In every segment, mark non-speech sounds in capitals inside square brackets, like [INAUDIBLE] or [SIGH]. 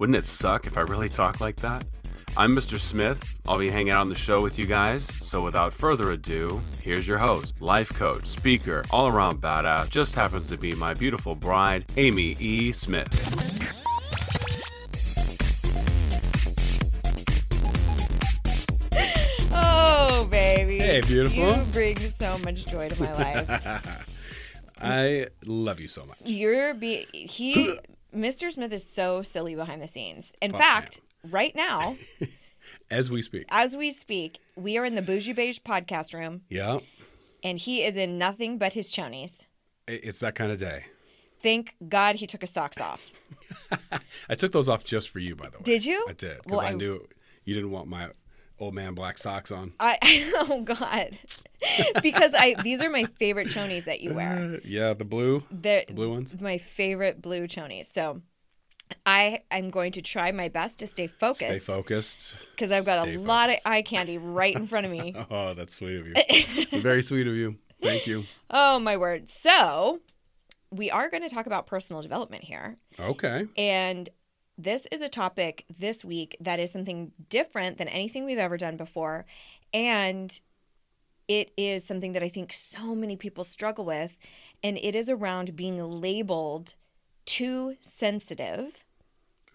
Wouldn't it suck if I really talked like that? I'm Mr. Smith. I'll be hanging out on the show with you guys. So without further ado, here's your host, life coach, speaker, all around badass, just happens to be my beautiful bride, Amy E. Smith. Oh, baby. Hey, beautiful. You bring so much joy to my life. [LAUGHS] I love you so much. You're be he Mr. Smith is so silly behind the scenes. In fact, right now, [LAUGHS] As we speak. as we speak, we are in the Bougie Beige podcast room Yeah. and he is in nothing but his chonies. It's that kind of day. Thank God he took his socks off. [LAUGHS] I took those off just for you, by the way. Did you? I did. Because Well, I I- knew you didn't want my old man black socks on. I [LAUGHS] oh God. [LAUGHS] because I these are my favorite chonies that you wear. Uh, [LAUGHS] yeah, the blue. They're The blue ones? My favorite blue chonies. So I am going to try my best to stay focused. Stay focused focused. because I've got Stay a lot of eye candy right in front of me. Oh, that's sweet of you. Very sweet of you. Thank you. Oh my word. So we are going to talk about personal development here. Okay. And this is a topic this week that is something different than anything we've ever done before. And it is something that I think so many people struggle with. And it is around being labeled too sensitive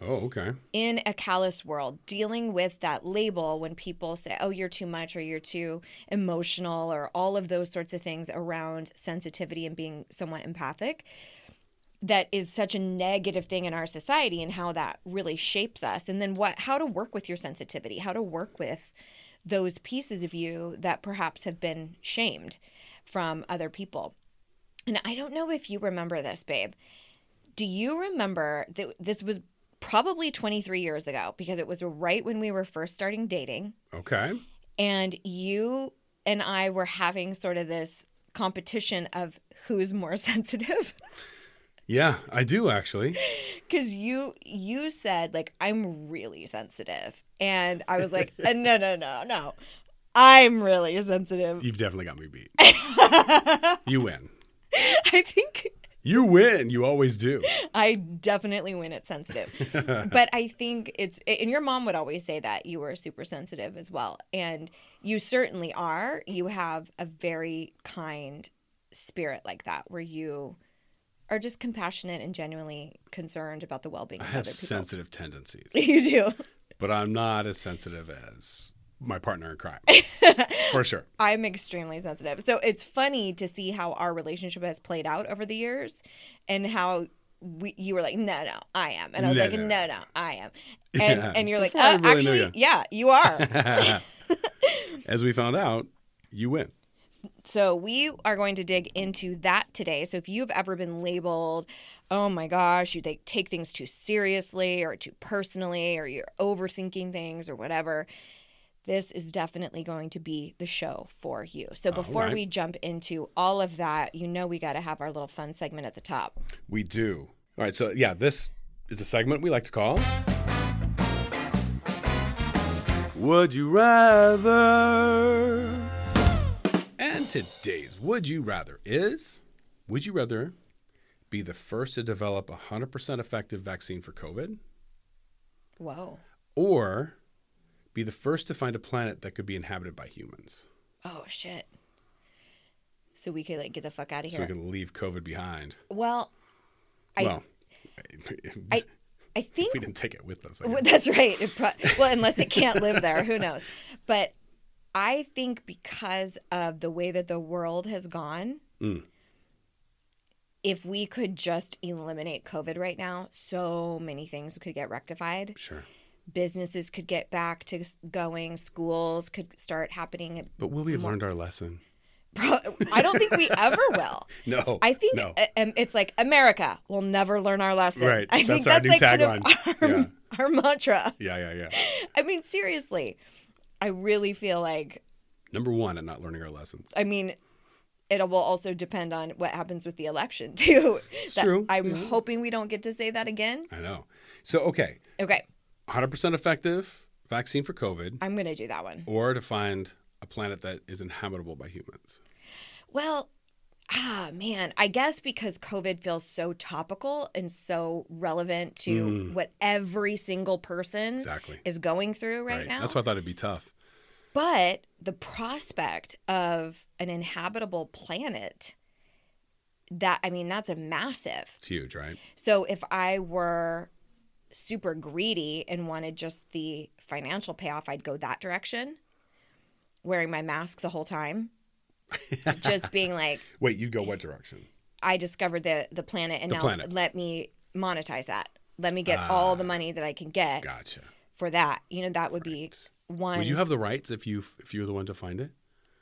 Oh, okay. in a callous world, dealing with that label when people say, oh, you're too much or you're too emotional or all of those sorts of things around sensitivity and being somewhat empathic. That is such a negative thing in our society and how that really shapes us. And then what, how to work with your sensitivity, how to work with those pieces of you that perhaps have been shamed from other people. And I don't know if you remember this, babe. Do you remember that this was probably 23 years ago because it was right when we were first starting dating Okay. and you and I were having sort of this competition of who's more [LAUGHS] sensitive Yeah, I do actually. [LAUGHS] cuz you you said like I'm really sensitive and I was like uh, no no no no I'm really sensitive. You've definitely got me beat. [LAUGHS] you win. I think You win. You always do. I definitely win at sensitive. [LAUGHS] but I think it's, and your mom would always say that you were super sensitive as well. And you certainly are. You have a very kind spirit like that where you are just compassionate and genuinely concerned about the well being I of have other people. sensitive tendencies, [LAUGHS] You do. but I'm not as sensitive as my partner in crime. [LAUGHS] For sure. I'm extremely sensitive. So it's funny to see how our relationship has played out over the years and how we, you were like, no, no, I am. And I was No, like, no. no, no, I am. [LAUGHS] And, Yeah. and you're like, Before I uh, really actually, you. yeah, you are. As we found out, you win. So we are going to dig into that today. So if you've ever been labeled, oh my gosh, you they take things too seriously or too personally, or you're overthinking things or whatever, this is definitely going to be the show for you. So before right. we jump into all of that, you know we got to have our little fun segment at the top. We do. All right. So, yeah, this is a segment we like to call Would You Rather? Today's Would You Rather is Would you rather be the first to develop a 100% effective vaccine for COVID Whoa. or be the first to find a planet that could be inhabited by humans? Oh shit. So we could like get the fuck out of here. So we can leave COVID behind. well, I well, [LAUGHS] I I think we didn't take it with us. Well. That's right. Pro- well, unless it can't live there, who knows? But I think because of the way that the world has gone, Mm. if we could just eliminate COVID right now, so many things could get rectified. Sure. Businesses could get back to going, schools could start happening. But will we have learned our lesson? I don't think we ever [LAUGHS] will. No. I think no. um, it's like America will never learn our lesson. Right. I That's think our that's new like kind of tagline. [LAUGHS] our, Yeah. our mantra. yeah, yeah, yeah. I mean, seriously, I really feel like, Number one, and not learning our lessons. I mean, it will also depend on what happens with the election [LAUGHS] too. It's true. I'm mm-hmm. hoping we don't get to say that again. I know. So, okay, Okay, 100% effective vaccine for COVID, I'm gonna do that one. or to find a planet that is inhabitable by humans. Well, ah, man, I guess because COVID feels so topical and so relevant to what every single person Mm. Exactly. is going through right, now. That's why I thought it'd be tough. But the prospect of an inhabitable planet, that, I mean, that's a massive. It's huge, right? So if I were super greedy and wanted just the financial payoff, I'd go that direction, wearing my mask the whole time. Just being like, [LAUGHS] Wait, you go what direction? I discovered the the planet, and The now planet. let me monetize that. Let me get all Ah. the money that I can get Gotcha. for that. You know, that would be one. Would you have the rights if you if you were the one to find it?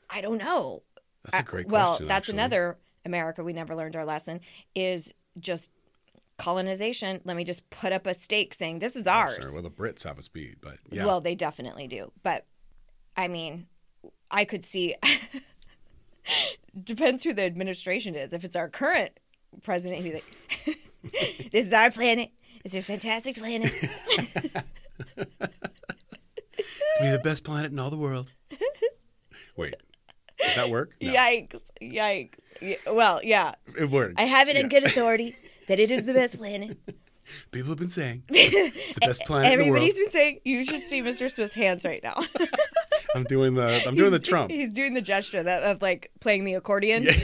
I don't know. That's a great question. well, question. that's actually. another America. We never learned our lesson. Is just colonization. Let me just put up a stake saying this is ours. Sure. Well, the Brits have a speed, but yeah. Well, they definitely do. But I mean, I could see. [LAUGHS] depends who the administration is. If it's our current president, he's like, [LAUGHS] "This is our planet. It's a fantastic planet." [LAUGHS] be the best planet in all the world. Wait, did that work? No. Yikes! Yikes! Yeah, well, yeah, It worked. I have it in good authority that it is the best planet. [LAUGHS] People have been saying it's the best planet in the world. Everybody's been saying you should see Mr. Smith's hands right now. I'm doing the I'm doing the Trump. He's doing the gesture that, of like playing the accordion. [LAUGHS]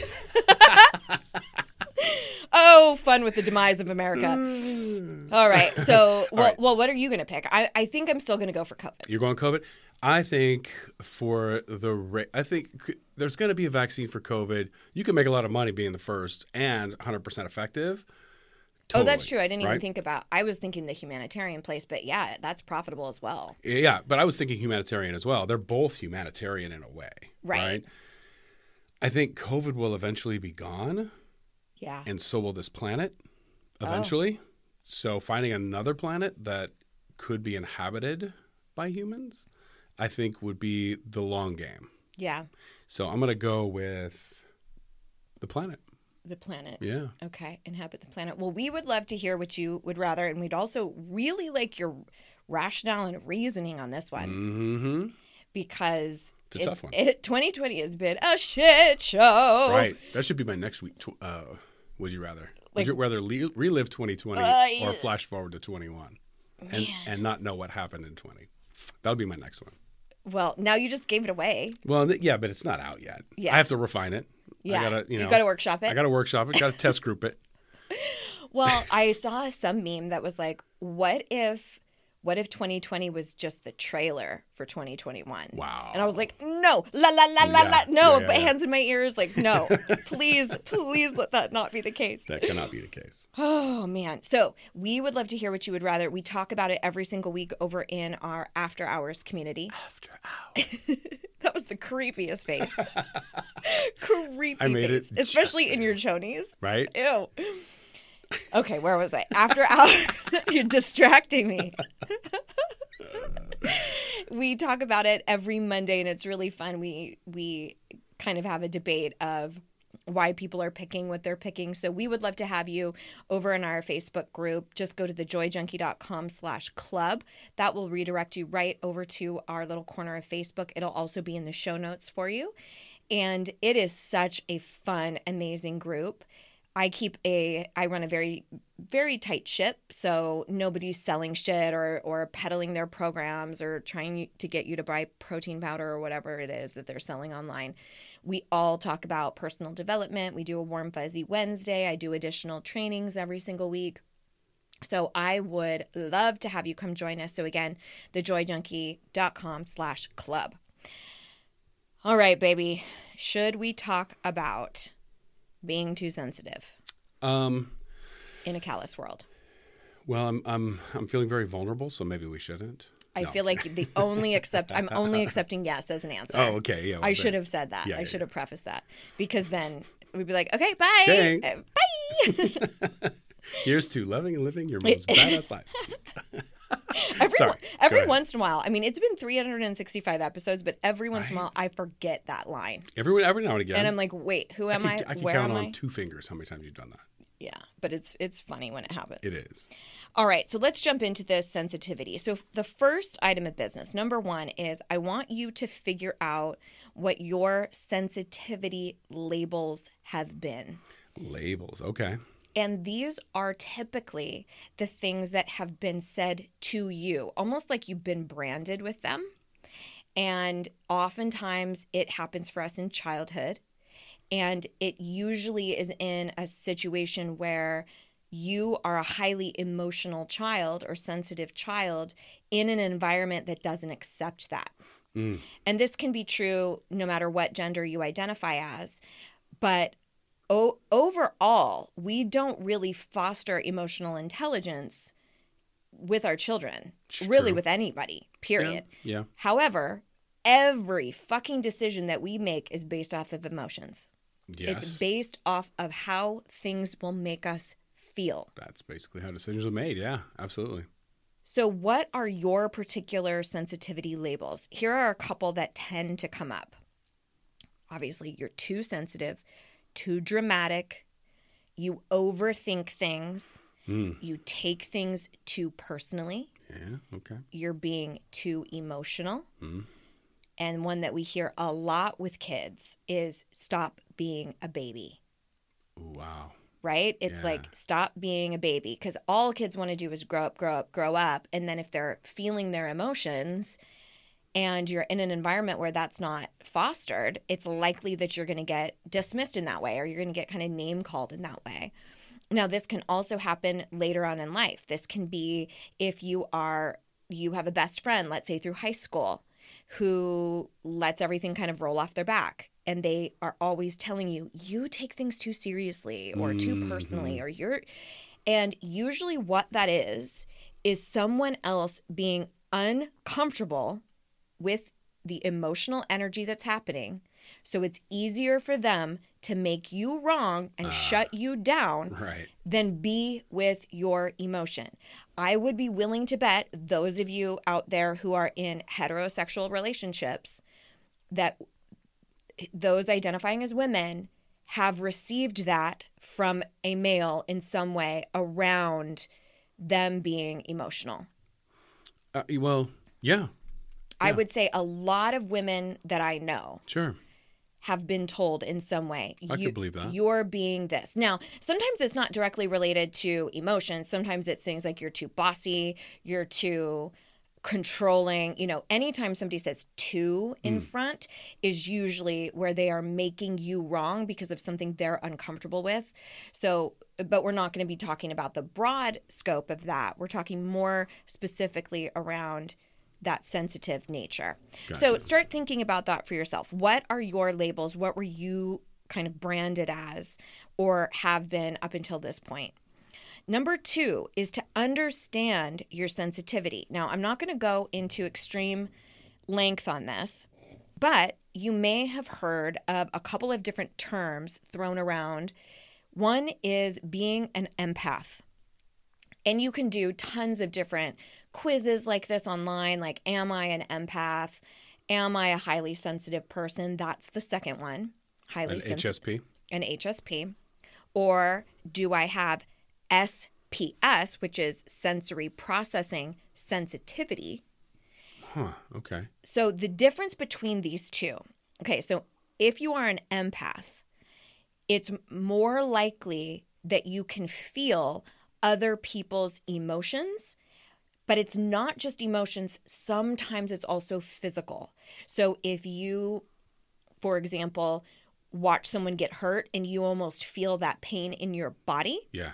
oh, fun with the demise of America. Mm. All right. So, [LAUGHS] well, right. well what are you going to pick? I, I think I'm still going to go for COVID. You're going COVID. I think for the ra- I think there's going to be a vaccine for COVID. You can make a lot of money being the first and 100% effective. Oh, that's true. I didn't even think about. I was thinking the humanitarian place, but yeah, that's profitable as well. Yeah, but I was thinking humanitarian as well. They're both humanitarian in a way, Right. right? I think COVID will eventually be gone, Yeah. and so will this planet Oh. eventually. So finding another planet that could be inhabited by humans, I think would be the long game. Yeah. So I'm gonna go with the planet. The planet. Yeah. Okay, inhabit the planet. Well, we would love to hear what you would rather, and we'd also really like your rationale and reasoning on this one Mm-hmm. because It's one. It, 2020 has been a shit show. Right. That should be my next week. Tw- uh, would you rather? Like- would you rather le- relive 2020 Uh, or flash forward to 21 and and not know what happened in 20? That'll be my next one. Well, now you just gave it away. Well, yeah, but it's not out yet. Yeah. I have to refine it. Yeah, I gotta, you you gotta workshop it. I got to workshop it. Got to test group it. [LAUGHS] [LAUGHS] Well, I saw some meme that was like, "What if, what if 2020 was just the trailer for 2021?" Wow. And I was like, "No, la la la la Yeah, la, no!" yeah, but hands in my ears, like, "No, [LAUGHS] please, please let that not be the case." That cannot be the case. [SIGHS] Oh man. So we would love to hear what you would rather. We talk about it every single week over in our after hours community. After hours. That was the creepiest face. [LAUGHS] Creepy I made it face. just Especially in your chonies. Right? Ew. Okay, where was I? After hours. [LAUGHS] You're distracting me. [LAUGHS] we talk about it every Monday and it's really fun. We we kind of have a debate of why people are picking what they're picking. So we would love to have you over in our Facebook group. Just go to thejoyjunkie.com slash club. That will redirect you right over to our little corner of Facebook. It'll also be in the show notes for you. And it is such a fun, amazing group. I keep a I run a very very tight ship, so nobody's selling shit or or peddling their programs or trying to get you to buy protein powder or whatever it is that they're selling online. We all talk about personal development. We do a warm fuzzy Wednesday. I do additional trainings every single week. So I would love to have you come join us. So again, thejoyjunkie.com slash club. All right, baby. Should we talk about being too sensitive Um. in a callous world? Well, I'm I'm I'm feeling very vulnerable, so maybe we shouldn't. I No. feel like the [LAUGHS] only accept I'm only accepting yes as an answer. Oh, okay. Yeah. well, I then- should have said that. Yeah, I yeah, should yeah. have prefaced that because then we'd be like, okay, bye. Uh, bye. [LAUGHS] Here's to loving and living your most [LAUGHS] badass life. every Sorry, every once in a while. I mean, it's been 365 episodes, but every once in a while, I forget that line, Every every now and again. and I'm like, wait, who I am I? I can Where count am on I? two fingers how many times you've done that. Yeah, but it's it's funny when it happens. It is. All right, so let's jump into this sensitivity. So, the first item of business, number one, is I want you to figure out what your sensitivity labels have been. Labels. Okay. And these are typically the things that have been said to you, almost like you've been branded with them. And oftentimes it happens for us in childhood. And it usually is in a situation where you are a highly emotional child or sensitive child in an environment that doesn't accept that. Mm. And this can be true no matter what gender you identify as. But o- overall, we don't really foster emotional intelligence with our children, really True. with anybody, period. Yeah. However, every fucking decision that we make is based off of emotions. Yes. It's based off of how things will make us feel. That's basically how decisions are made. Yeah. Absolutely. So, what are your particular sensitivity labels? Here are a couple that tend to come up. Obviously, you're too sensitive, too dramatic, you overthink things, hmm. you take things too personally, Yeah. Okay. you're being too emotional. Hmm. And one that we hear a lot with kids is stop being a baby. Wow. right? It's Yeah. like stop being a baby because all kids want to do is grow up, grow up, grow up. And then if they're feeling their emotions and you're in an environment where that's not fostered, it's likely that you're going to get dismissed in that way or you're going to get kind of name called in that way. Now, this can also happen later on in life. This can be if you are you have a best friend, let's say through high school, who lets everything kind of roll off their back. And they are always telling you you take things too seriously or too personally mm-hmm. or you're and usually what that is is someone else being uncomfortable with the emotional energy that's happening. So it's easier for them to make you wrong and shut you down Right. than be with your emotion. I would be willing to bet those of you out there who are in heterosexual relationships that those identifying as women have received that from a male in some way around them being emotional. Uh, well, yeah. I would say a lot of women that I know Sure. Have been told in some way. I could believe that. You're being this. Now, sometimes it's not directly related to emotions. Sometimes it's things like you're too bossy, you're too controlling. You know, anytime somebody says too in mm. front is usually where they are making you wrong because of something they're uncomfortable with. So, but we're not going to be talking about the broad scope of that. We're talking more specifically around that sensitive nature. So start thinking about that for yourself. What are your labels? What were you kind of branded as or have been up until this point? Number two is to understand your sensitivity. Now, I'm not going to go into extreme length on this, but you may have heard of a couple of different terms thrown around. One is being an empath. And you can do tons of different quizzes like this online, like, Am I an empath? Am I a highly sensitive person? That's the second one. Highly An sensitive HSP. an HSP, or do I have SPS, which is sensory processing sensitivity? Huh. Okay. So the difference between these two, okay, so if you are an empath, it's more likely that you can feel other people's emotions, but it's not just emotions, sometimes it's also physical. So if you, for example, watch someone get hurt and you almost feel that pain in your body, Yeah.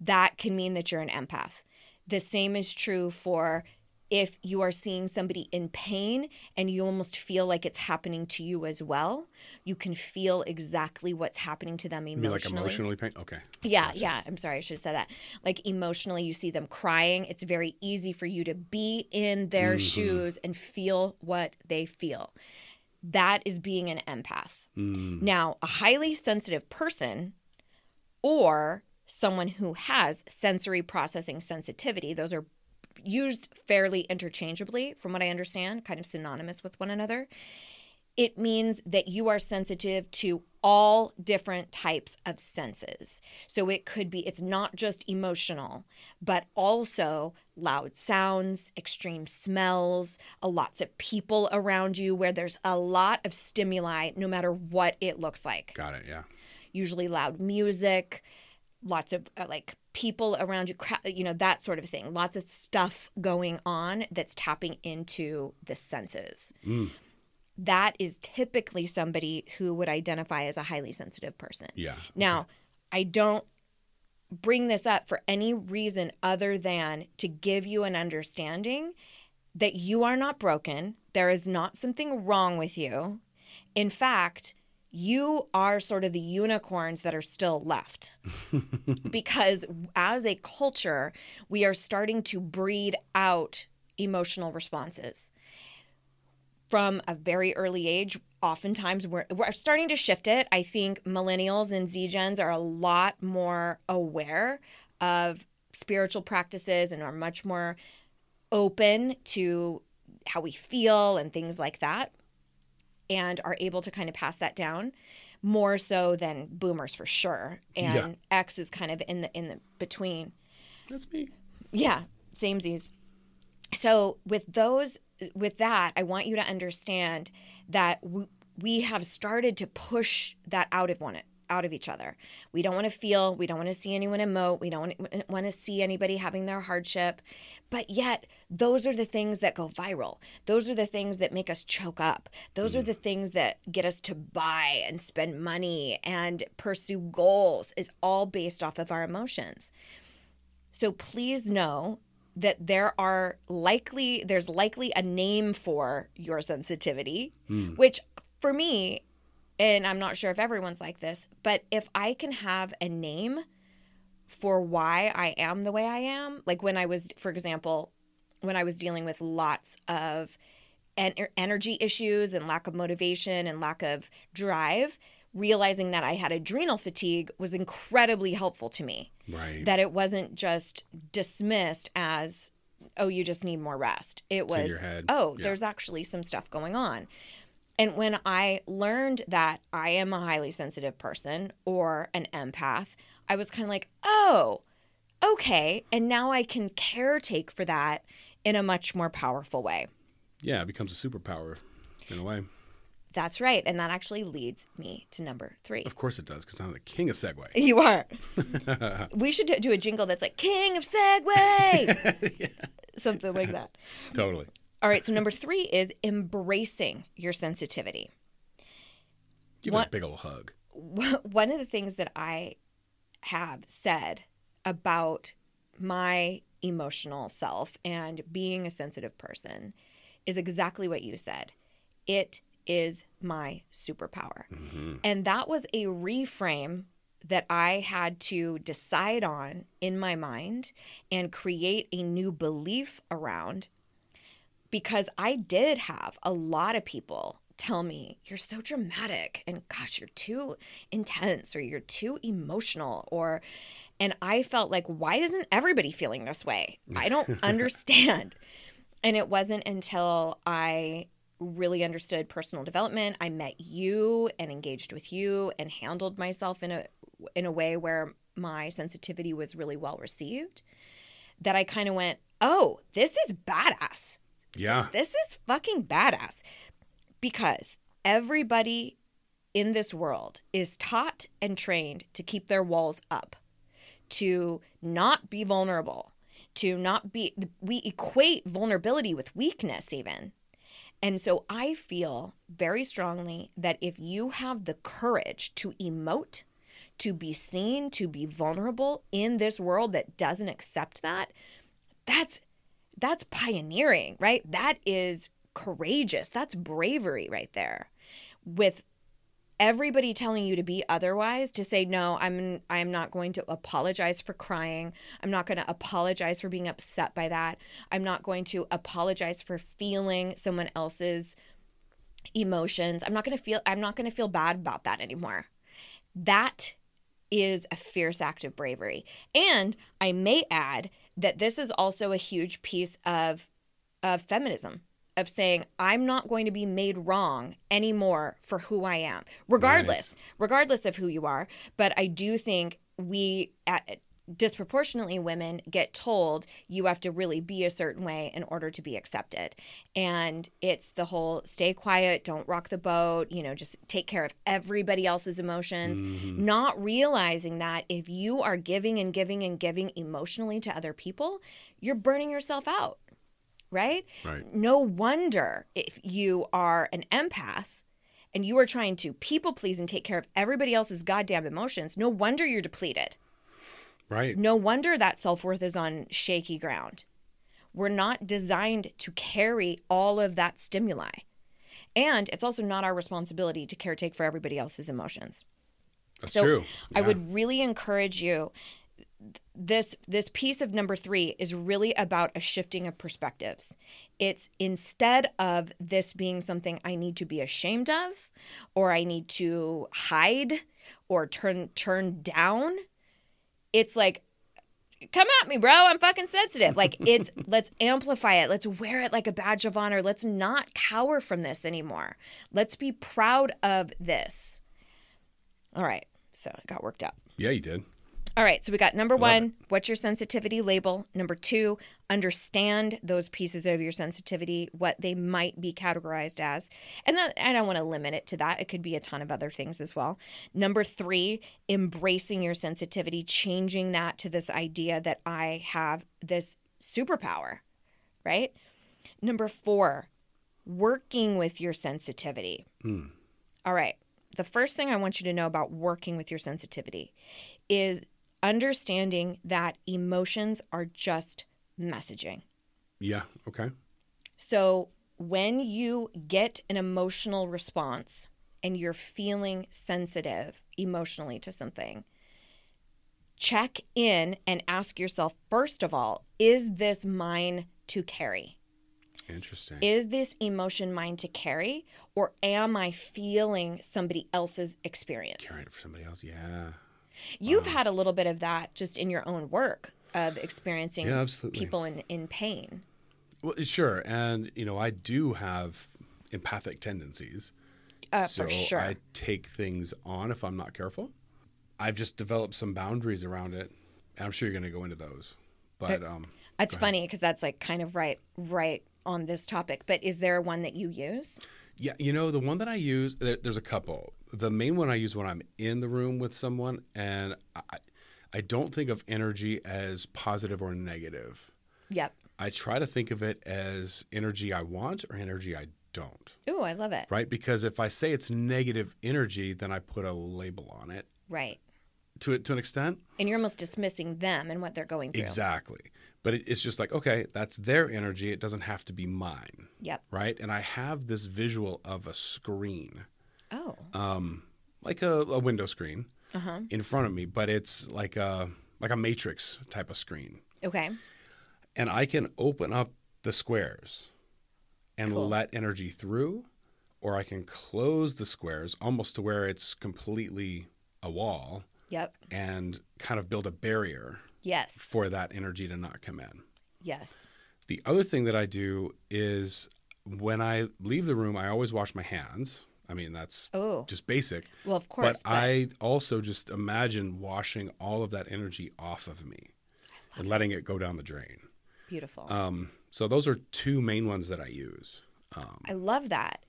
that can mean that you're an empath. The same is true for if you are seeing somebody in pain and you almost feel like it's happening to you as well, you can feel exactly what's happening to them mean like emotionally. emotionally pain? Okay. Yeah, yeah. I'm sorry, I should have said that. Like emotionally, you see them crying. It's very easy for you to be in their mm-hmm. shoes and feel what they feel. That is being an empath. Mm. Now, a highly sensitive person or someone who has sensory processing sensitivity, those are used fairly interchangeably, from what I understand, kind of synonymous with one another it means that you are sensitive to all different types of senses. So it could be, it's not just emotional, but also loud sounds, extreme smells, a lots of people around you where there's a lot of stimuli, no matter what it looks like. Got it. Yeah. Usually loud music, lots of uh, like people around you, you know, that sort of thing. Lots of stuff going on that's tapping into the senses that is typically somebody who would identify as a highly sensitive person. Yeah. Now, I don't bring this up for any reason other than to give you an understanding that you are not broken. There is not something wrong with you. In fact, you are sort of the unicorns that are still left. [LAUGHS] because as a culture, we are starting to breed out emotional responses from a very early age. Oftentimes, we're, we're starting to shift it. I think millennials and Z Gens are a lot more aware of spiritual practices and are much more open to how we feel and things like that, and are able to kind of pass that down more so than boomers for sure. And Yeah. X is kind of in the in the between. That's me. Yeah, same Z's. So with those, with that, I want you to understand that we, we have started to push that out of one out of each other. We don't want to feel, we don't want to see anyone emote, we don't want- want to see anybody having their hardship. But yet, those are the things that go viral. Those are the things that make us choke up. Those are mm-hmm. the things that get us to buy and spend money and pursue goals is all based off of our emotions. So please know that there are likely there's likely a name for your sensitivity, mm. which for me, and I'm not sure if everyone's like this, but if I can have a name for why I am the way I am, like when I was, for example, when I was dealing with lots of en- energy issues and lack of motivation and lack of drive, realizing that I had adrenal fatigue was incredibly helpful to me Right. that it wasn't just dismissed as oh you just need more rest it was oh Yeah. there's actually some stuff going on and when i learned that i am a highly sensitive person or an empath i was kind of like oh okay and now i can caretake for that in a much more powerful way yeah, it becomes a superpower in a way. that's right and that actually leads me to number three Of course it does, because I'm the king of segue. [LAUGHS] You are. [LAUGHS] we should do a jingle that's like King of segue, [LAUGHS] yeah. something like that. totally. All right, so number three is embracing your sensitivity. Give it a big old hug. [LAUGHS] One of the things that I have said about my emotional self and being a sensitive person is exactly what you said. It is my superpower. Mm-hmm. And that was a reframe that I had to decide on in my mind and create a new belief around because I did have a lot of people tell me, You're so dramatic, and gosh, you're too intense, or you're too emotional, or, and I felt like, Why isn't everybody feeling this way? I don't [LAUGHS] understand. And it wasn't until I really understood personal development, I met you and engaged with you and handled myself in a in a way where my sensitivity was really well received that I kind of went, "Oh, this is badass." Yeah. this is fucking badass because everybody in this world is taught and trained to keep their walls up, to not be vulnerable, to not be, we equate vulnerability with weakness, even. And so I feel very strongly that if you have the courage to emote, to be seen, to be vulnerable in this world that doesn't accept that, that's that's pioneering, right? That is courageous. That's bravery right there. With everybody telling you to be otherwise to say no i'm i'm not going to apologize for crying i'm not going to apologize for being upset by that i'm not going to apologize for feeling someone else's emotions i'm not going to feel i'm not going to feel bad about that anymore that is a fierce act of bravery and i may add that this is also a huge piece of of feminism of saying I'm not going to be made wrong anymore for who I am, regardless, nice. regardless of who you are. But I do think we at, disproportionately women get told you have to really be a certain way in order to be accepted. And it's the whole stay quiet, don't rock the boat, you know, just take care of everybody else's emotions, mm-hmm. not realizing that if you are giving and giving and giving emotionally to other people, you're burning yourself out right? Right. No wonder if you are an empath and you are trying to people please and take care of everybody else's goddamn emotions, no wonder you're depleted. Right. No wonder that self worth is on shaky ground. We're not designed to carry all of that stimuli. And it's also not our responsibility to caretake for everybody else's emotions. That's so true. Yeah. I would really encourage you this this piece of number 3 is really about a shifting of perspectives. It's instead of this being something I need to be ashamed of or I need to hide or turn turn down, it's like come at me, bro. I'm fucking sensitive. Like it's [LAUGHS] let's amplify it. Let's wear it like a badge of honor. Let's not cower from this anymore. Let's be proud of this. All right. So I got worked up. Yeah, you did. All right, so we got number one, what's your sensitivity label? Number two, understand those pieces of your sensitivity, what they might be categorized as. And that, I don't want to limit it to that. It could be a ton of other things as well. Number three, embracing your sensitivity, changing that to this idea that I have this superpower, right? Number four, working with your sensitivity. Mm. All right. The first thing I want you to know about working with your sensitivity is understanding that emotions are just messaging. Yeah, okay. So when you get an emotional response and you're feeling sensitive emotionally to something, check in and ask yourself first of all, is this mine to carry? Interesting. Is this emotion mine to carry or am I feeling somebody else's experience? Carrying it for somebody else, yeah. You've had a little bit of that just in your own work of experiencing yeah, absolutely. people in, in pain. Well, sure. And, you know, I do have empathic tendencies. Uh, so for sure. I take things on if I'm not careful. I've just developed some boundaries around it. And I'm sure you're going to go into those. But um, that's funny because that's like kind of right, right on this topic. But is there one that you use? Yeah, you know, the one that I use, there's a couple. The main one I use when I'm in the room with someone, and I, I don't think of energy as positive or negative. Yep. I try to think of it as energy I want or energy I don't. Ooh, I love it. Right? Because if I say it's negative energy, then I put a label on it. Right. To, to an extent. And you're almost dismissing them and what they're going through. Exactly but it's just like okay that's their energy. It doesn't have to be mine. Yep. Right? And i have this visual of a screen. Oh. Um like a, a window screen uh-huh. in front of me but it's like a like a matrix type of screen. Okay. And i can open up the squares and cool. let energy through or i can close the squares almost to where it's completely a wall yep. and kind of build a barrier Yes. For that energy to not come in. Yes. The other thing that I do is when I leave the room, I always wash my hands. I mean, that's oh. just basic. Well, of course. But, but, I also just imagine washing all of that energy off of me and letting it go down the drain. Beautiful. Um, so those are two main ones that I use. Um, I love that.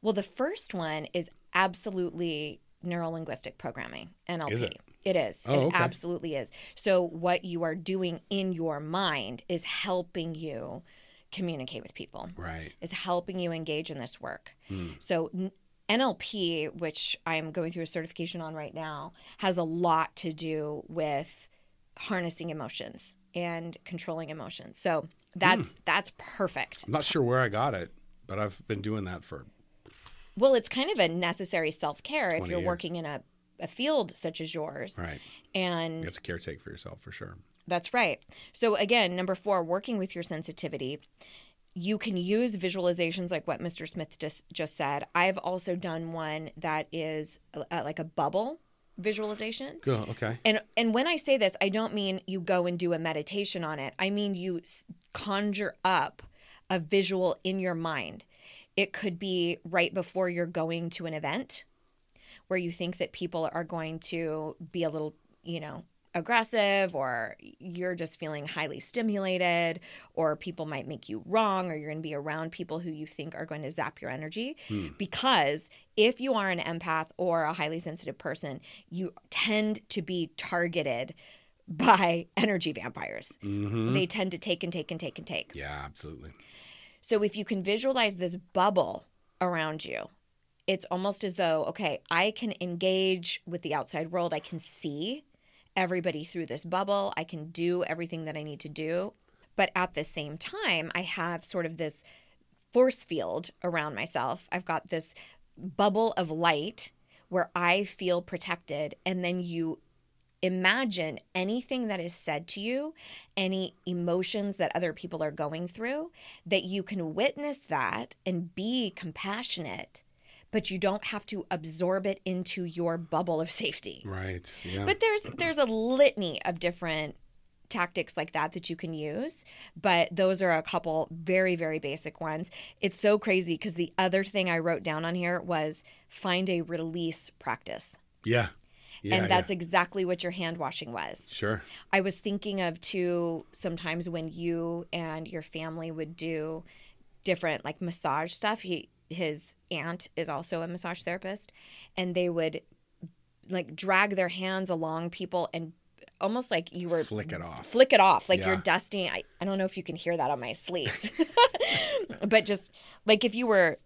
Well, the first one is absolutely neuro linguistic programming, NLP. Is it? It is. Oh, it okay. absolutely is. So what you are doing in your mind is helping you communicate with people. Right. Is helping you engage in this work. Hmm. So NLP, which I'm going through a certification on right now, has a lot to do with harnessing emotions and controlling emotions. So that's that's perfect. I'm not sure where I got it, but I've been doing that for Well, it's kind of a necessary self care if you're years. working in a, a field such as yours. right. And You have to caretake for yourself for sure. That's right. So, again, number four, working with your sensitivity. You can use visualizations like what Mr. Smith just, just said. I've also done one that is uh, like a bubble visualization. Go. Okay. And and when I say this, I don't mean you go and do a meditation on it. I mean you conjure up a visual in your mind. It could be right before you're going to an event where you think that people are going to be a little, you know, aggressive or you're just feeling highly stimulated or people might make you wrong or you're going to be around people who you think are going to zap your energy. Hmm. Because if you are an empath or a highly sensitive person you tend to be targeted by [LAUGHS] energy vampires. Mm-hmm. They tend to take and take and take and take. Yeah, absolutely. so if you can visualize this bubble around you, it's almost as though, okay, I can engage with the outside world. I can see everybody through this bubble. I can do everything that I need to do. But at the same time, I have sort of this force field around myself. I've got this bubble of light where I feel protected. And then you imagine anything that is said to you, any emotions that other people are going through, that you can witness that and be compassionate, but you don't have to absorb it into your bubble of safety. Right. Yeah. But there's there's a litany of different tactics like that that you can use, but those are a couple very very basic ones. It's so crazy because the other thing I wrote down on here was find a release practice. yeah. Yeah. and that's yeah. exactly what your hand washing was. sure. I was thinking of too sometimes when you and your family would do different like massage stuff. He his aunt is also a massage therapist and they would like drag their hands along people and almost like you were Flick it off. flick it off like you're dusting I, I don't know if you can hear that on my sleeves [LAUGHS] [LAUGHS] but just like if you were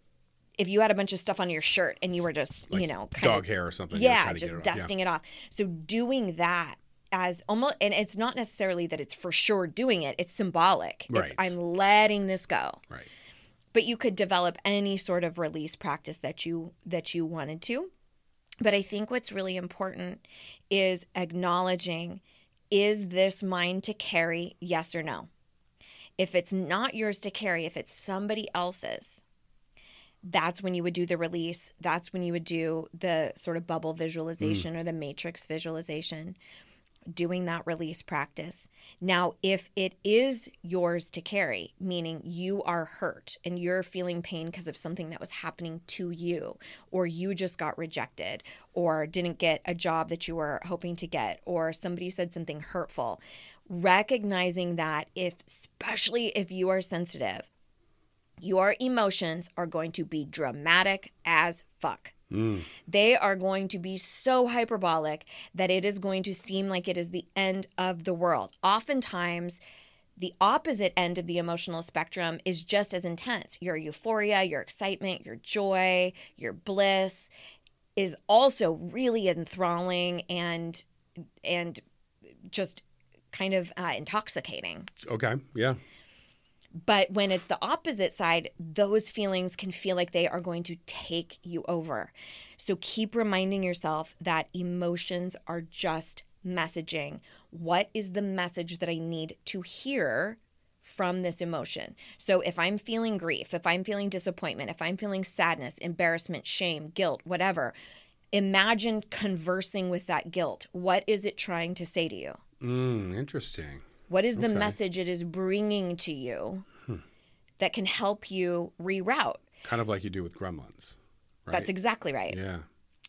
if you had a bunch of stuff on your shirt and you were just you know kind dog of hair or something. yeah try to get just it off. Yeah. dusting it off so doing that as almost and it's not necessarily that it's for sure doing it it's symbolic Right. it's i'm letting this go Right. But you could develop any sort of release practice that you that you wanted to. But i think what's really important is acknowledging is this mine to carry yes or no? If it's not yours to carry if it's somebody else's that's when you would do the release. That's when you would do the sort of bubble visualization mm. or the matrix visualization doing that release practice. Now, if it is yours to carry, meaning you are hurt and you're feeling pain because of something that was happening to you, or you just got rejected, or didn't get a job that you were hoping to get, or somebody said something hurtful, recognizing that if, especially if you are sensitive, your emotions are going to be dramatic as fuck. They are going to be so hyperbolic that it is going to seem like it is the end of the world. Oftentimes, the opposite end of the emotional spectrum is just as intense. Your euphoria, your excitement, your joy, your bliss is also really enthralling and and just kind of uh, intoxicating. Okay. Yeah. But when it's the opposite side, those feelings can feel like they are going to take you over. So keep reminding yourself that emotions are just messaging. What is the message that I need to hear from this emotion? So if I'm feeling grief, if I'm feeling disappointment, if I'm feeling sadness, embarrassment, shame, guilt, whatever, imagine conversing with that guilt. What is it trying to say to you? Mm, interesting. What is the Okay. message it is bringing to you hmm. that can help you reroute? Kind of like you do with gremlins. Right? That's exactly right. Yeah.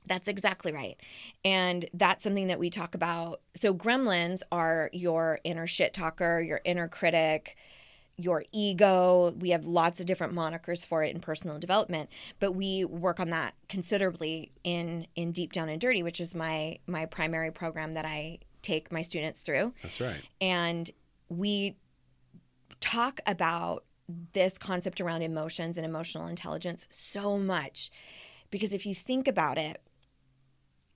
That's exactly right. And that's something that we talk about. So, gremlins are your inner shit talker, your inner critic, your ego. We have lots of different monikers for it in personal development, but we work on that considerably in in Deep Down and Dirty, which is my my primary program that I take my students through. That's right. and we talk about this concept around emotions and emotional intelligence so much because if you think about it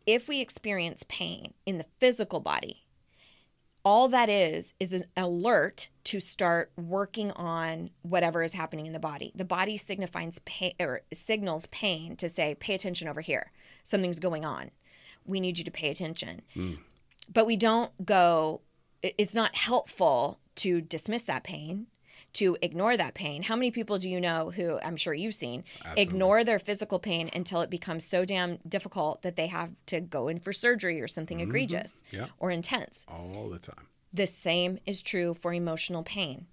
if we experience pain in the physical body all that is is an alert to start working on whatever is happening in the body. The body signifies pain or signals pain to say, pay attention over here. Something's going on. We need you to pay attention. Hmm. But we don't go, it's not helpful to dismiss that pain, to ignore that pain. How many people do you know who I'm sure you've seen ignore their physical pain until it becomes so damn difficult that they have to go in for surgery or something mm-hmm. egregious Yeah. or intense? All the time. The same is true for emotional pain.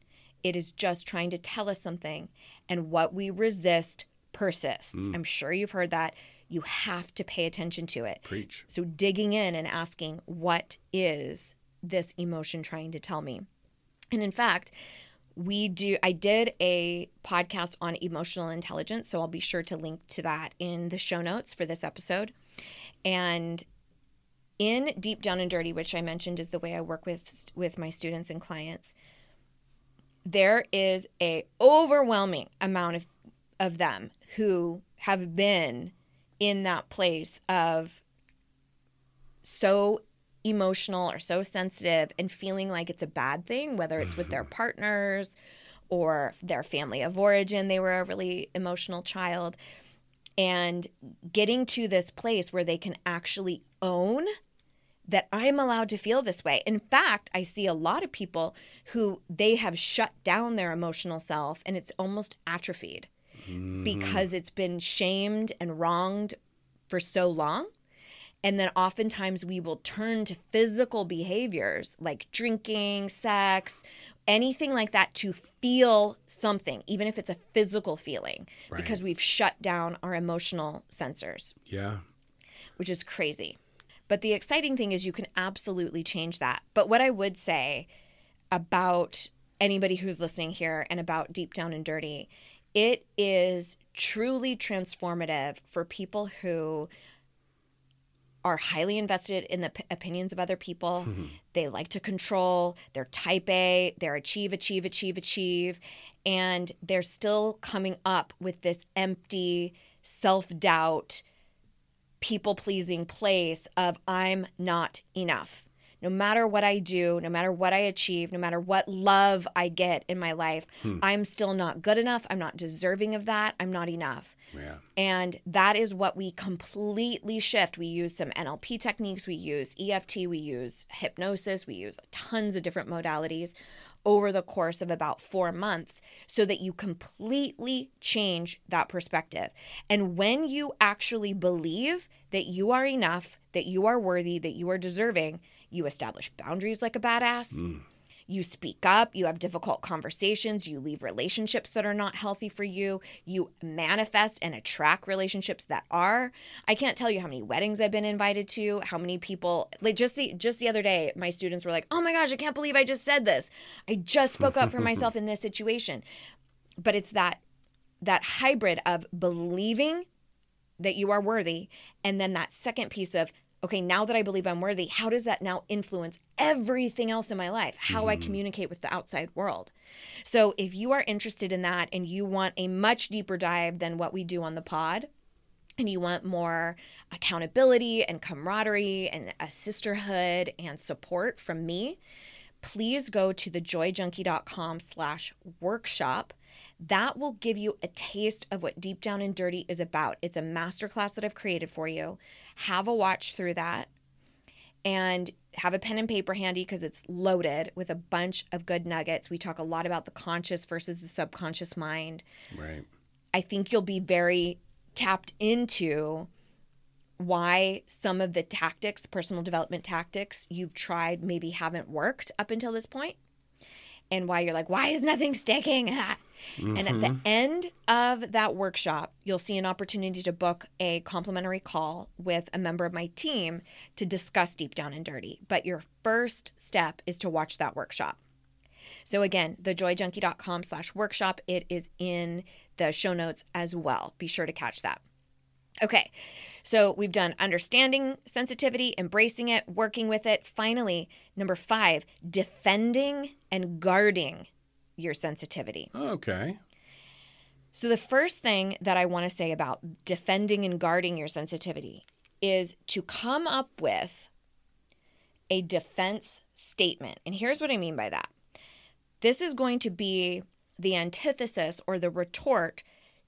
It is just trying to tell us something, and what we resist persists. Mm. I'm sure you've heard that. You have to pay attention to it. Preach. So, digging in and asking, what is this emotion trying to tell me? And in fact, we do I did a podcast on emotional intelligence, so I'll be sure to link to that in the show notes for this episode. And in Deep Down and Dirty, which I mentioned is the way I work with with my students and clients, there is a overwhelming amount of of them who have been in that place of so emotional or so sensitive and feeling like it's a bad thing, whether it's with their mm-hmm. partners or their family of origin, they were a really emotional child. And getting to this place where they can actually own that I'm allowed to feel this way. In fact, I see a lot of people who they have shut down their emotional self and it's almost atrophied Mm-hmm. because it's been shamed and wronged for so long. And then oftentimes we will turn to physical behaviors like drinking, sex, anything like that to feel something, even if it's a physical feeling, because we've shut down our emotional sensors Yeah. which is crazy. But the exciting thing is you can absolutely change that. But what I would say about anybody who's listening here and about Deep Down and Dirty, it is truly transformative for people who are highly invested in the p- opinions of other people. Mm-hmm. They like to control. They're type A. They're achieve, achieve, achieve, achieve. And they're still coming up with this empty self doubt, people pleasing place of I'm not enough. No matter what I do, no matter what I achieve, no matter what love I get in my life, hmm. I'm still not good enough. I'm not deserving of that. I'm not enough. Yeah. And that is what we completely shift. We use some NLP techniques, we use EFT, we use hypnosis, we use tons of different modalities over the course of about four months so that you completely change that perspective. And when you actually believe that you are enough, that you are worthy, that you are deserving, you establish boundaries like a badass. Mm. You speak up, you have difficult conversations, you leave relationships that are not healthy for you, you manifest and attract relationships that are. I can't tell you how many weddings I've been invited to, how many people like just the just the other day my students were like, "Oh my gosh, I can't believe I just said this. I just spoke up for myself [LAUGHS] in this situation." But it's that that hybrid of believing that you are worthy and then that second piece of okay now that i believe i'm worthy how does that now influence everything else in my life? How i mm-hmm. communicate with the outside world. So if you are interested in that and you want a much deeper dive than what we do on the pod and you want more accountability and camaraderie and a sisterhood and support from me please go to thejoyjunkie.com slash workshop that will give you a taste of what deep down and dirty is about. It's a masterclass that i've created for you. Have a watch through that and have a pen and paper handy because it's loaded with a bunch of good nuggets. We talk a lot about the conscious versus the subconscious mind. Right. I think you'll be very tapped into why some of the tactics, personal development tactics you've tried maybe haven't worked up until this point, and why you're like, why is nothing sticking? [LAUGHS] And at the mm-hmm. end of that workshop, you'll see an opportunity to book a complimentary call with a member of my team to discuss deep down and dirty. But your first step is to watch that workshop. So again, thejoyjunkie.com slash workshop. It is in the show notes as well. Be sure to catch that. Okay, so we've done understanding sensitivity, embracing it, working with it. Finally, number five, defending and guarding your sensitivity. Okay. So, the first thing that I want to say about defending and guarding your sensitivity is to come up with a defense statement. And here's what I mean by that this is going to be the antithesis or the retort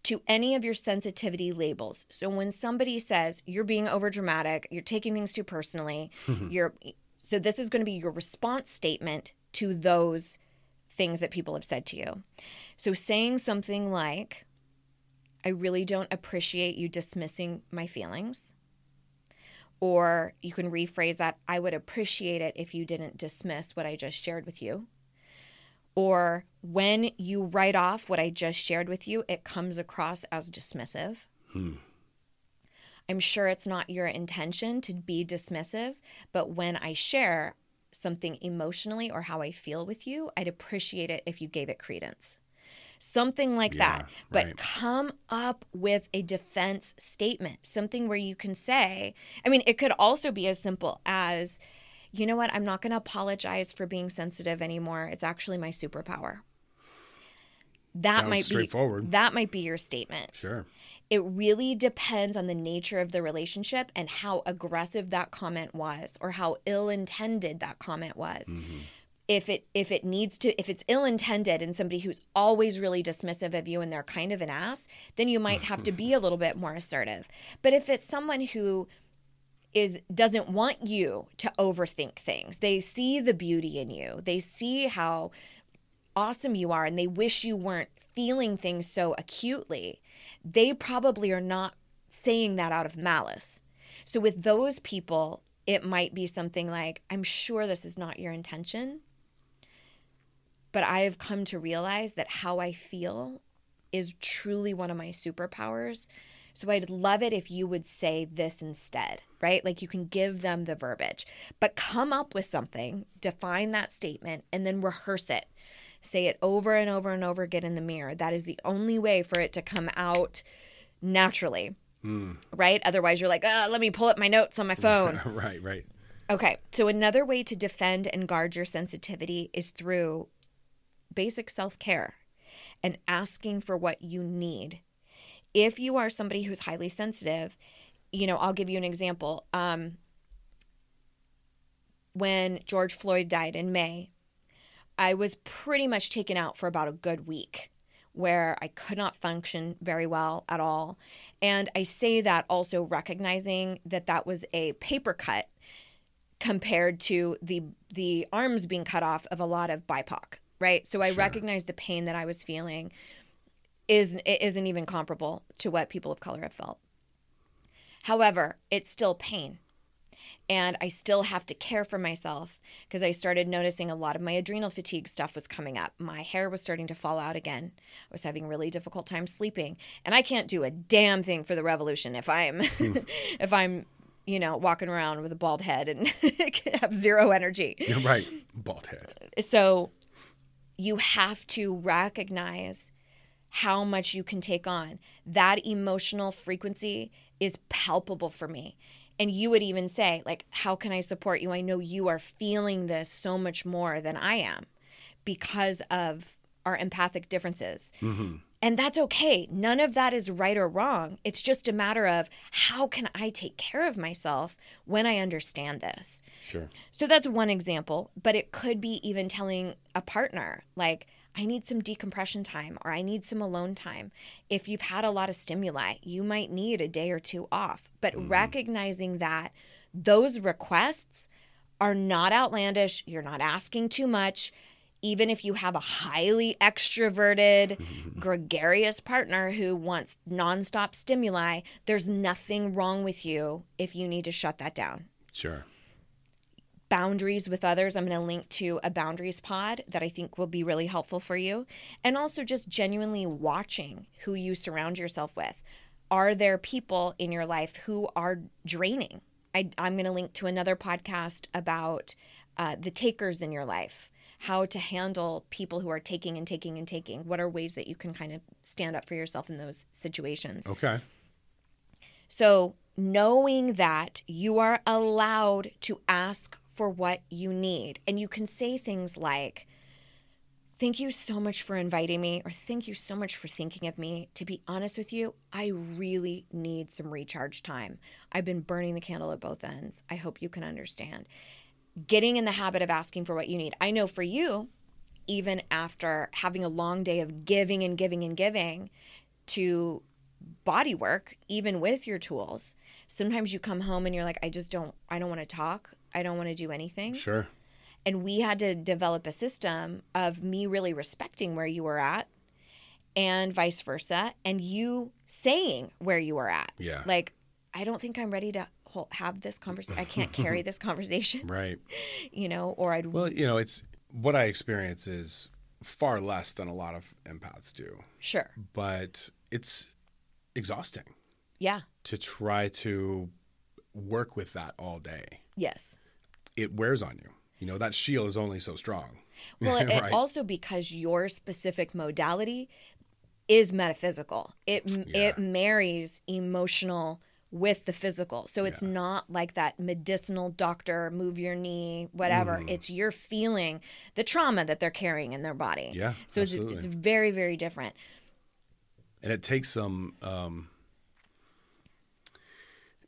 to any of your sensitivity labels. So when somebody says you're being overdramatic, you're taking things too personally, mm-hmm. you're so this is going to be your response statement to those things that people have said to you. So saying something like I really don't appreciate you dismissing my feelings. Or you can rephrase that I would appreciate it if you didn't dismiss what I just shared with you. Or when you write off what I just shared with you, it comes across as dismissive. Hmm. I'm sure it's not your intention to be dismissive, but when I share something emotionally or how I feel with you, I'd appreciate it if you gave it credence. Something like Yeah, that. But right. come up with a defense statement, something where you can say, I mean, it could also be as simple as, you know what, I'm not going to apologize for being sensitive anymore. It's actually my superpower. That Sounds might be straightforward. that might be your statement. Sure. It really depends on the nature of the relationship and how aggressive that comment was or how ill-intended that comment was. Mm-hmm. If it if it needs to if it's ill-intended and somebody who's always really dismissive of you and they're kind of an ass, then you might have to be [LAUGHS] a little bit more assertive. But if it's someone who is doesn't want you to overthink things. They see the beauty in you. They see how awesome you are and they wish you weren't feeling things so acutely. They probably are not saying that out of malice. So with those people, it might be something like, I'm sure this is not your intention, but I have come to realize that how I feel is truly one of my superpowers. So I'd love it if you would say this instead, right? Like you can give them the verbiage, but come up with something, define that statement, and then rehearse it. Say it over and over and over again in the mirror. That is the only way for it to come out naturally, hmm. right? Otherwise, you're like, oh, let me pull up my notes on my [LAUGHS] phone. right, right. Okay, so another way to defend and guard your sensitivity is through basic self care and asking for what you need. If you are somebody who's highly sensitive, you know, I'll give you an example. Um, when George Floyd died in May, I was pretty much taken out for about a good week where I could not function very well at all. And I say that also recognizing that that was a paper cut compared to the the arms being cut off of a lot of BIPOC, right? So I recognize the pain that I was feeling is it isn't even comparable to what people of color have felt. However, it's still pain. And I still have to care for myself because I started noticing a lot of my adrenal fatigue stuff was coming up. My hair was starting to fall out again. I was having really difficult time sleeping. And I can't do a damn thing for the revolution if I'm hmm. [LAUGHS] if I'm, you know, walking around with a bald head and [LAUGHS] have zero energy You're right. Bald head. so you have to recognize how much you can take on. That emotional frequency is palpable for me. And you would even say, like, how can I support you? I know you are feeling this so much more than I am because of our empathic differences. Mm-hmm. And that's okay. None of that is right or wrong. It's just a matter of how can I take care of myself when I understand this? Sure. So that's one example, but it could be even telling a partner, like, I need some decompression time or I need some alone time. If you've had a lot of stimuli, you might need a day or two off. But mm. recognizing that those requests are not outlandish, you're not asking too much. Even if you have a highly extroverted, [LAUGHS] gregarious partner who wants nonstop stimuli, there's nothing wrong with you if you need to shut that down Sure. Boundaries with others. I'm going to link to a boundaries pod that I think will be really helpful for you. And also just genuinely watching who you surround yourself with. Are there people in your life who are draining? I, I'm going to link to another podcast about uh, the takers in your life, how to handle people who are taking and taking and taking. What are ways that you can kind of stand up for yourself in those situations? Okay. So, knowing that you are allowed to ask for what you need, and you can say things like, Thank you so much for inviting me, or thank you so much for thinking of me. To be honest with you, I really need some recharge time. I've been burning the candle at both ends. I hope you can understand. getting in the habit of asking for what you need. I know for you, even after having a long day of giving and giving and giving to body work, even with your tools, sometimes you come home and you're like, I just don't, I don't want to talk. I don't want to do anything. Sure. And we had to develop a system of me really respecting where you were at and vice versa, and you saying where you were at. Yeah. Like, I don't think I'm ready to have this conversation. I can't carry [LAUGHS] this conversation, Right. [LAUGHS] you know, or I'd, Well, you know, it's what I experience is far less than a lot of empaths do, sure. but it's exhausting Yeah. to try to work with that all day. Yes. It wears on you. You know, that shield is only so strong. [LAUGHS] Well, it, Right. also because your specific modality is metaphysical. It Yeah. it marries emotional with the physical. So it's Yeah. not like that medicinal doctor move your knee whatever. Mm-hmm. It's you're feeling the trauma that they're carrying in their body. Yeah, So it's, it's very very different. and it takes some um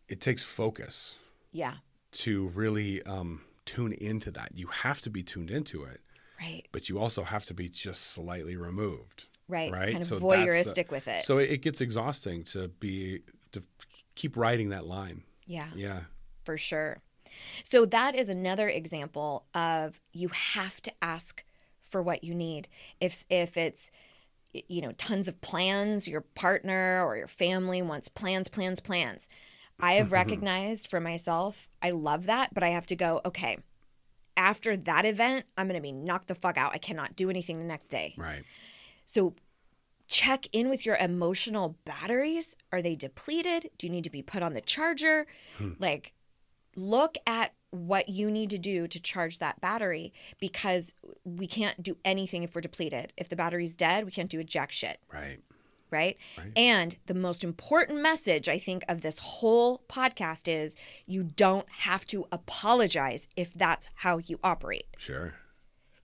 it takes focus Yeah. To really um tune into that. You have to be tuned into it, Right. but you also have to be just slightly removed. Right. Right. Kind of So voyeuristic the- with it. So it, gets exhausting to be to keep riding that line. yeah. Yeah. for sure. So that is another example of you have to ask for what you need. If if it's you know tons of plans, your partner or your family wants plans, plans, plans. I have mm-hmm. recognized for myself, I love that, but I have to go, okay. After that event, I'm going to be knocked the fuck out. I cannot do anything the next day. Right. So check in with your emotional batteries. Are they depleted? Do you need to be put on the charger? Hmm. Like, look at what you need to do to charge that battery because we can't do anything if we're depleted. If the battery's dead, we can't do a jack shit, Right. Right? Right. And the most important message I think of this whole podcast is you don't have to apologize if that's how you operate Sure.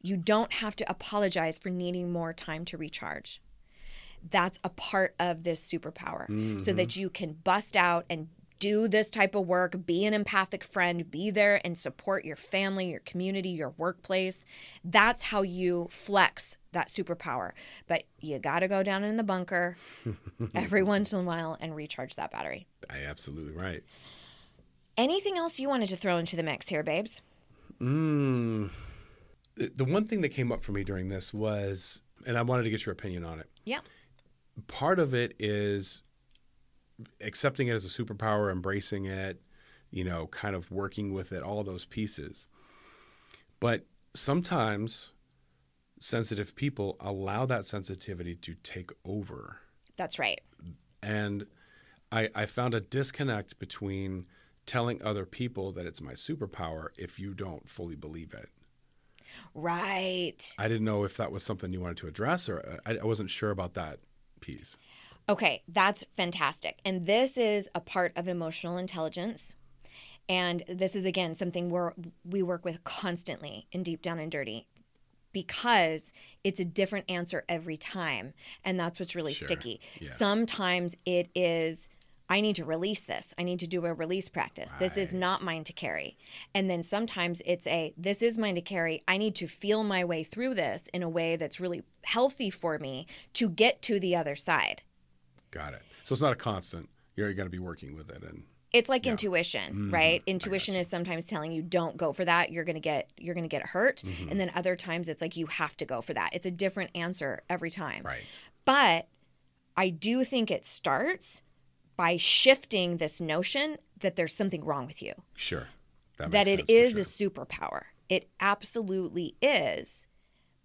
you don't have to apologize for needing more time to recharge. That's a part of this superpower so mm-hmm. that you can bust out and do this type of work, be an empathic friend, be there and support your family, your community, your workplace. That's how you flex that superpower. But you got to go down in the bunker [LAUGHS] every once in a while and recharge that battery. I absolutely right. Anything else you wanted to throw into the mix here, babes? Mm. The, the one thing that came up for me during this was, and I wanted to get your opinion on it. Yeah. Part of it is accepting it as a superpower, embracing it, you know, kind of working with it, all those pieces. But sometimes sensitive people allow that sensitivity to take over. That's right. And I, I found a disconnect between telling other people that it's my superpower if you don't fully believe it. Right. I didn't know if that was something you wanted to address, or uh, I, I wasn't sure about that piece. Okay, that's fantastic. And this is a part of emotional intelligence. And this is again something we're we work with constantly in deep down and dirty because it's a different answer every time. And that's what's really Sure. sticky. Yeah. Sometimes it is I need to release this. I need to do a release practice. This is not mine to carry. And then sometimes it's a this is mine to carry. I need to feel my way through this in a way that's really healthy for me to get to the other side. Got it. So it's not a constant. You're going to be working with it, and it's like intuition mm-hmm. right? Intuition is sometimes telling you don't go for that. You're gonna get you're gonna get hurt. Mm-hmm. And then other times it's like you have to go for that. It's a different answer every time. Right, but i do think it starts by shifting this notion that there's something wrong with you. Sure, that makes it for sure. a superpower. It absolutely is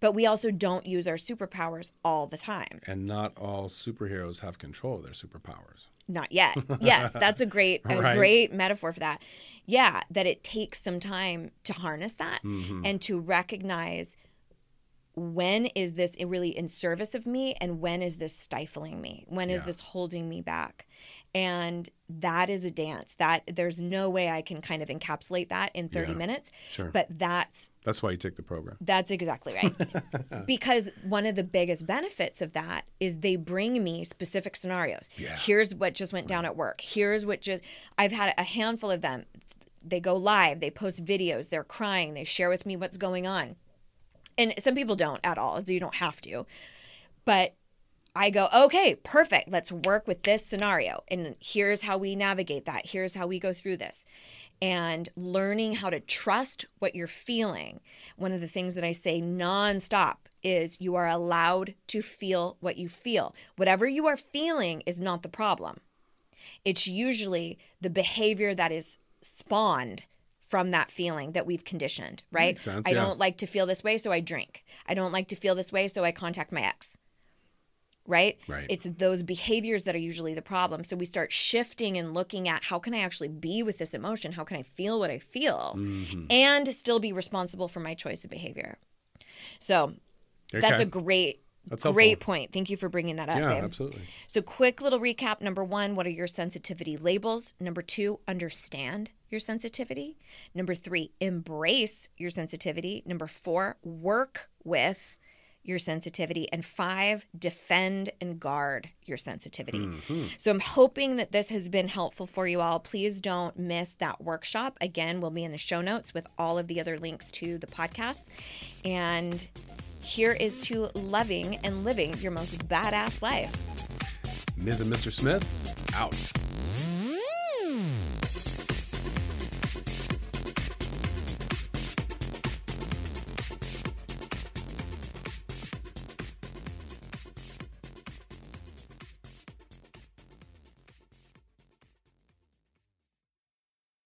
but we also don't use our superpowers all the time and not all superheroes have control of their superpowers. not yet yes that's a great [LAUGHS] a Right. great metaphor for that yeah that it takes some time to harness that Mm-hmm. and to recognize when is this really in service of me and when is this stifling me when is Yeah. this holding me back and that is a dance that there's no way i can kind of encapsulate that in 30 Yeah. minutes Sure. but that's That's why you take the program. that's exactly right. [LAUGHS] because one of the biggest benefits of that is they bring me specific scenarios. Yeah. Here's what just went down at work. Here's what just I've had a handful of them. they go live, they post videos, they're crying, they share with me what's going on. And some people don't at all, so you don't have to. But I go, okay, perfect. Let's work with this scenario. And here's how we navigate that. Here's how we go through this. And learning how to trust what you're feeling. One of the things that I say nonstop is you are allowed to feel what you feel. Whatever you are feeling is not the problem. It's usually the behavior that is spawned from that feeling that we've conditioned, right? Sense, I yeah. don't like to feel this way, so I drink. I don't like to feel this way, so I contact my ex. Right? Right. It's those behaviors that are usually the problem. So we start shifting and looking at how can I actually be with this emotion? How can I feel what I feel Mm-hmm. and still be responsible for my choice of behavior? So that's a great, That's great helpful. point. Thank you for bringing that up, Yeah, babe. absolutely. So, quick little recap. Number one, what are your sensitivity labels? Number two, understand your sensitivity. Number three, embrace your sensitivity. Number four, work with your sensitivity. And five, defend and guard your sensitivity. Mm-hmm. So, I'm hoping that this has been helpful for you all. Please don't miss that workshop. Again, we'll be in the show notes with all of the other links to the podcast. And here is to loving and living your most badass life. Ms. and Mr. Smith, out.